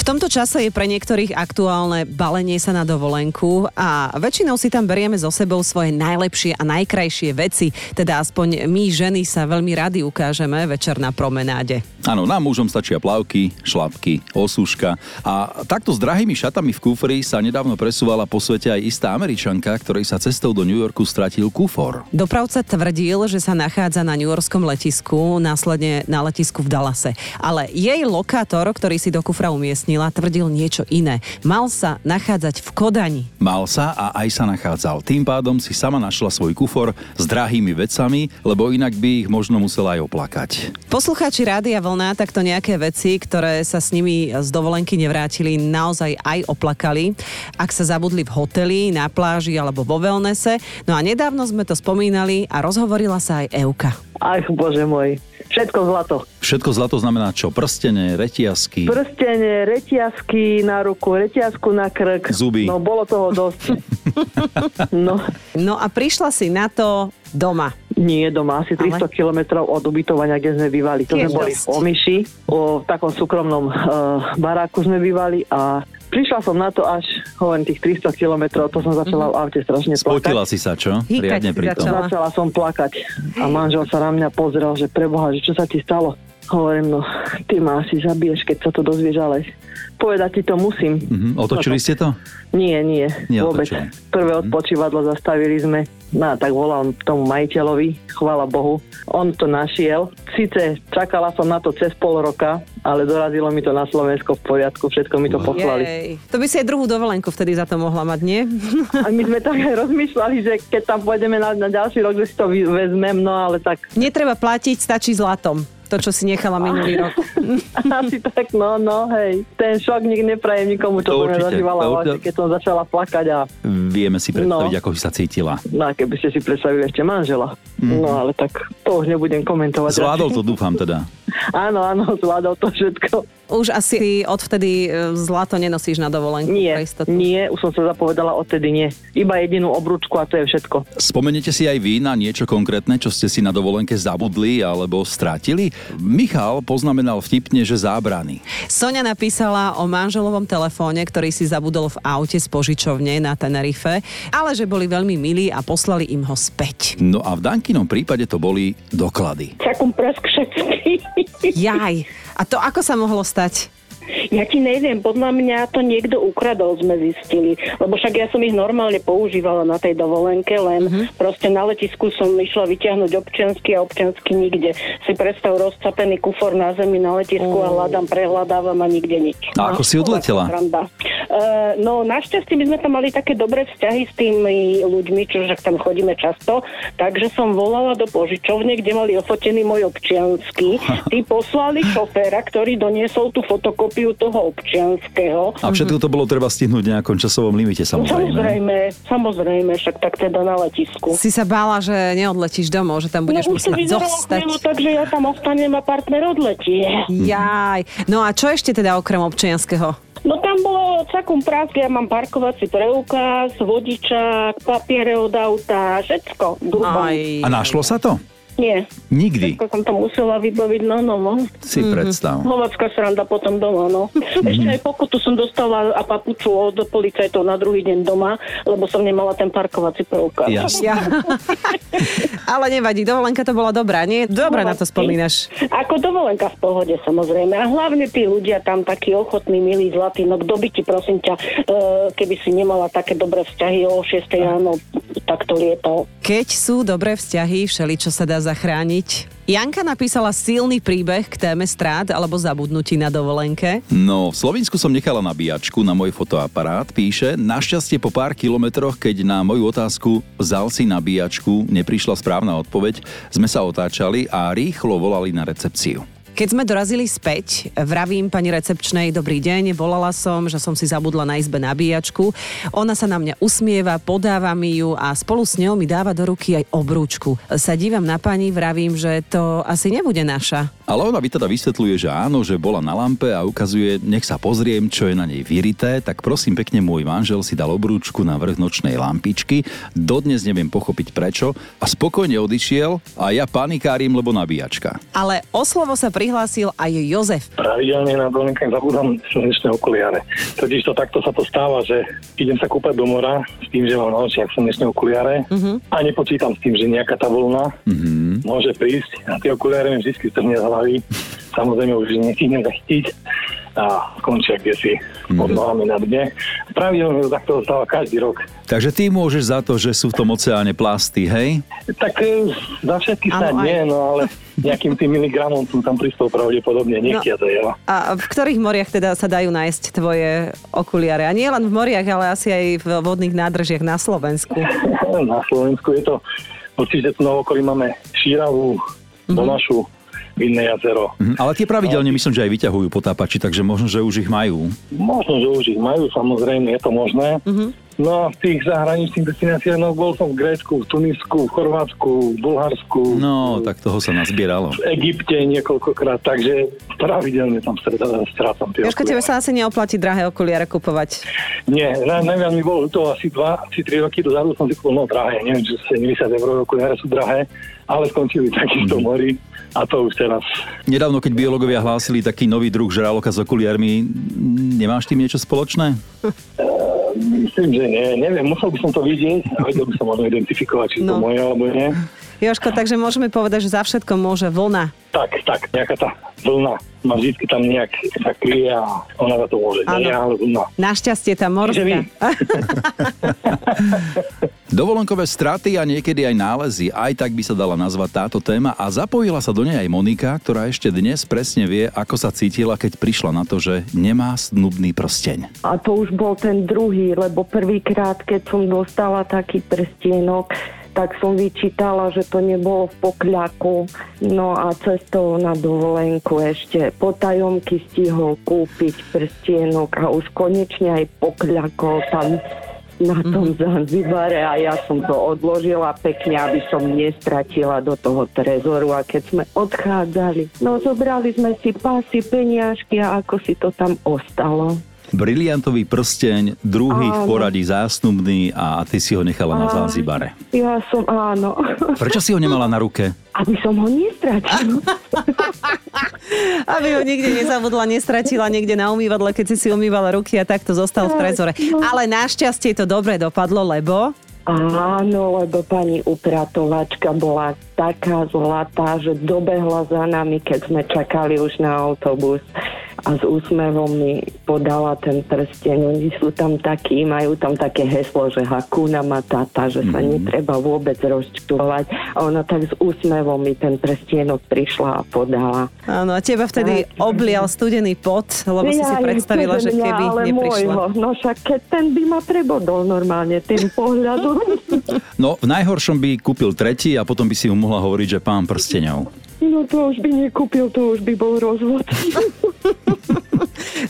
V tomto čase je pre niektorých aktuálne balenie sa na dovolenku a väčšinou si tam berieme so sebou svoje najlepšie a najkrajšie veci. Teda aspoň my ženy sa veľmi rady ukážeme večer na promenáde. Áno, nám mužom stačia plavky, šlapky, osúška a takto s drahými šatami v kufri sa nedávno presúvala po svete aj istá američanka, ktorej sa cestou do New Yorku stratil kufor. Dopravca tvrdil, že sa nachádza na New Yorkskom letisku, následne na letisku v Dallase. Ale jej lokátor, ktorý si do kufra umiestnila, tvrdil niečo iné. Mal sa nachádzať v Kodani. Mal sa a aj sa nachádzal. Tým pádom si sama našla svoj kufor s drahými vecami, lebo inak by ich možno musela aj oplakať. Poslucháči Rádia Vlna takto nejaké veci, ktoré sa s nimi z dovolenky nevrátili, naozaj aj oplakali. Ak sa zabudli v hoteli, na pláži alebo vo wellnesse. No a nedávno sme to spomínali a rozhovorila sa aj Euka. Ach, bože môj. Všetko zlato. Všetko zlato znamená čo? Prstene, retiasky, Prstenie, reťazky na ruku, reťazku na krk. Zuby. No, bolo toho dosť. no, No a prišla si na to doma. nie doma, asi 300 Ale? kilometrov od ubytovania, kde sme bývali. To sme boli v Omiši, o, v takom súkromnom uh, baráku sme bývali a prišla som na to až, hovorím, tých 300 kilometrov, to som začala v aute strašne Spotila plakať. si sa, čo? Hýkať Riadne pri tom. začala. Začala som plakať a manžel sa na mňa pozrel, že preboha, že čo sa ti stalo? Hovorím, no, ty ma asi zabiješ, keď sa to dozvieš, ale povedať ti to musím. Mhm, otočili ste to? Nie, nie, Nie vôbec. Prvé odpočívadlo zastavili sme. No tak volal tomu majiteľovi, chvála Bohu. On to našiel. Sice čakala som na to cez pol roka, ale dorazilo mi to na Slovensko v poriadku, všetko mi to poslali. Jej. To by si aj druhú dovolenku vtedy za to mohla mať, nie? A my sme tak aj rozmýšľali, že keď tam pôjdeme na, na ďalší rok, že si to vezmem, no ale tak Netreba platiť, stačí zlatom. To, čo si nechala minulý rok. asi tak, no, no, hej. Ten šok nik neprajem nikomu, čo To som zažívala, určite. keď som začala plakať a Vieme si predstaviť, No. ako si sa cítila. no, keby ste si predstavili ešte manžela. No ale tak to už nebudem komentovať. Zvládol to, dúfam teda. Áno, áno, zvládol to všetko. Už asi odvtedy e, zlato nenosíš na dovolenku. Nie, nie, už som sa zapovedala odtedy nie. Iba jedinú obrúčku a to je všetko. Spomeniete si aj vy na niečo konkrétne, čo ste si na dovolenke zabudli alebo strátili? Michal poznamenal vtipne, že zábrany. Sonia napísala o manželovom telefóne, ktorý si zabudol v aute z požičovne na Tenerife, ale že boli veľmi milí a poslali im ho späť. No a v Dankinom prípade to boli doklady. takom prask všetky. Jaj, a to ako sa mohlo stať? стать. Ja ti neviem, podľa mňa to niekto ukradol, sme zistili. Lebo však ja som ich normálne používala na tej dovolenke, len uh-huh. proste na letisku som išla vyťahnuť občiansky a občiansky nikde. Si predstav rozcapený kufor na zemi na letisku a hľadám, prehľadávam a nikde nič. A ako si odletela? Uh, no našťastie my sme tam mali také dobré vzťahy s tými ľuďmi, čo však tam chodíme často, takže som volala do požičovne, kde mali ofotený môj občiansky. Tí poslali šoféra, ktorý doniesol tú fotokopiu toho občianského. A všetko to bolo treba stihnúť v nejakom časovom limite samozrejme. Samozrejme, samozrejme, však tak teda na letisku. Si sa bála, že neodletíš domov, že tam budeš no musieť zostať. chvíľu, takže ja tam ostanem a partner odletí. Jaj. No a čo ešte teda okrem občianského? No tam bolo celkom prásk, ja mám parkovací preukaz, vodičák, papiere od auta, všetko. Aj. A našlo sa to? Nie, Nikdy. ako som to musela vybaviť na novo. Si Mhm. predstav. Hovacká sranda potom doma, no. Ešte aj pokutu som dostala a papuču od policajtov na druhý deň doma, lebo som nemala ten parkovací preukaz. Jasne. Ja. Ale nevadí, dovolenka to bola dobrá, nie? Dobre na to spomínaš. Ako dovolenka v pohode samozrejme. A hlavne tí ľudia tam takí ochotní, milí, zlatí. No kto by ti prosím ťa, e, keby si nemala také dobré vzťahy o 6 ráno, tak to lietal. Keď sú dobré vzťahy, všeli, čo sa dá zachrániť. Janka napísala silný príbeh k téme strát alebo zabudnutí na dovolenke. No, v Slovensku som nechala nabíjačku na môj fotoaparát. Píše, našťastie po pár kilometroch, keď na moju otázku vzal si nabíjačku, neprišla správna odpoveď, sme sa otáčali a rýchlo volali na recepciu. Keď sme dorazili späť, vravím pani recepčnej, dobrý deň, volala som, že som si zabudla na izbe nabíjačku. Ona sa na mňa usmieva, podáva mi ju a spolu s ňou mi dáva do ruky aj obrúčku. Sa dívam na pani, vravím, že to asi nebude naša. Ale ona by teda vysvetľuje, že áno, že bola na lampe a ukazuje, nech sa pozriem, čo je na nej vyrité, tak prosím pekne, môj manžel si dal obrúčku na vrch nočnej lampičky. Dodnes neviem pochopiť prečo a spokojne odišiel a ja panikárim, lebo nabíjačka. Ale o slovo sa prihlásil aj Jozef. Pravidelne na dovolenkách zabudám slnečné okuliare. Totiž to takto sa to stáva, že idem sa kúpať do mora s tým, že mám na očiach slnečné okuliare a nepočítam s tým, že nejaká tá vlna môže prísť a tie okuliare mi vždy strhne z hlavy. Samozrejme už nestihnem zachytiť a skončia kde si pod nohami na dne. Pravidelne to takto stáva každý rok. Takže ty môžeš za to, že sú v tom oceáne plasty, hej? Tak e, za všetky aj. nie, no ale nejakým tým miligramom som tam pristol pravdepodobne nechtiace, jo. A v ktorých moriach teda sa dajú nájsť tvoje okuliare? A nie len v moriach, ale asi aj v vodných nádržiach na Slovensku. Na Slovensku je to, určite tu na okolí máme Šíravu, Donašu, Vinné jazero. Mhm. Ale tie pravidelne myslím, že aj vyťahujú potápači, takže možno, že už ich majú. Možno, že už ich majú, samozrejme, je to možné. No a v tých zahraničných destináciách, no bol som v Grécku, v Tunisku, v Chorvátsku, v Bulharsku, No, tak toho sa nazbieralo. v Egypte niekoľkokrát, takže pravidelne tam strácam tie Jožko, tebe sa asi neoplatí drahé okuliare kupovať. Nie, na, najviac mi bolo to asi 2 či 3 roky dozadu som si kúpil, no drahé, neviem, či 70 eur okuliare sú drahé, ale skončili takisto v mori a to už teraz Nedávno, keď biológovia hlásili taký nový druh žraloka s okuliarmi, nemáš tým niečo spoločné? myslím, že nie, neviem, musel by som to vidieť a vedel by som možno identifikovať, či No. to moje alebo nie. Jožko, takže môžeme povedať, že za všetko môže vlna. Tak, tak, nejaká tá vlna ma vždy tam nejak sa kryje a ona za to môže. Áno. Nie, ale vlna. Našťastie tá morská. Dovolenkové straty a niekedy aj nálezy, aj tak by sa dala nazvať táto téma a zapojila sa do nej aj Monika, ktorá ešte dnes presne vie, ako sa cítila, keď prišla na to, že nemá snubný prsteň. A to už bol ten druhý, lebo prvýkrát, keď som dostala taký prstienok, tak som vyčítala, že to nebolo v pokľaku. No a cestou na dovolenku ešte potajomky stihol kúpiť prstienok a už konečne aj pokľakol tam na tom Zanzibare a ja som to odložila pekne, aby som nestratila do toho trezoru a keď sme odchádzali, no zobrali sme si pásy, peniažky a ako si to tam ostalo. Briliantový prsteň, druhý v Áno. poradí zásnubný a ty si ho nechala na Zanzibare. Ja som, áno, Prečo si ho nemala na ruke? aby som ho nestratila. Aby ho nikde nezabudla, nestratila niekde na umývadle, keď si si umývala ruky a takto zostal v trezore. Ale našťastie to dobre dopadlo, lebo... Áno, lebo pani upratovačka bola taká zlatá, že dobehla za nami, keď sme čakali už na autobus a s úsmevom mi podala ten prsteň. Oni sú tam takí, majú tam také heslo, že Hakuna Matata, že sa netreba vôbec rozčulovať. A ona tak s úsmevom mi ten prstienok prišla a podala. Áno, a teba vtedy oblial studený pot, lebo si si Jaj, predstavila, že mňa, keby ale neprišla. Môjho, no však keď ten by ma prebodol normálne tým pohľadom. No, v najhoršom by kúpil tretí a potom by si mu mohla hovoriť, že pán prsteňov. No to už by nekúpil, to už by bol rozvod.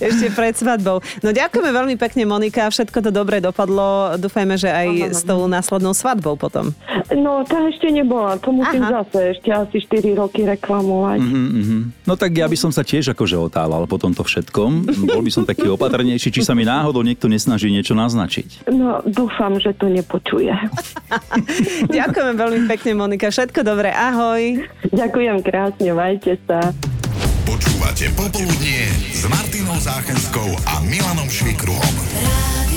Ešte pred svadbou. No ďakujeme veľmi pekne, Monika. Všetko to dobre dopadlo. Dúfajme, že aj s tou následnou svadbou potom. No tá ešte nebola, to musím Aha. zase ešte asi 4 roky reklamovať. Mhm, mhm. No tak ja by som sa tiež akože otálal po tomto všetkom. Bol by som taký opatrnejší, či sa mi náhodou niekto nesnaží niečo naznačiť. No dúfam, že to nepočuje. Ďakujeme veľmi pekne, Monika. Všetko dobre. Ahoj. Ďakujem krásne, majte sa. Počúvate Popoludnie s Martinou Záchenskou a Milanom Švikruhom. Rádio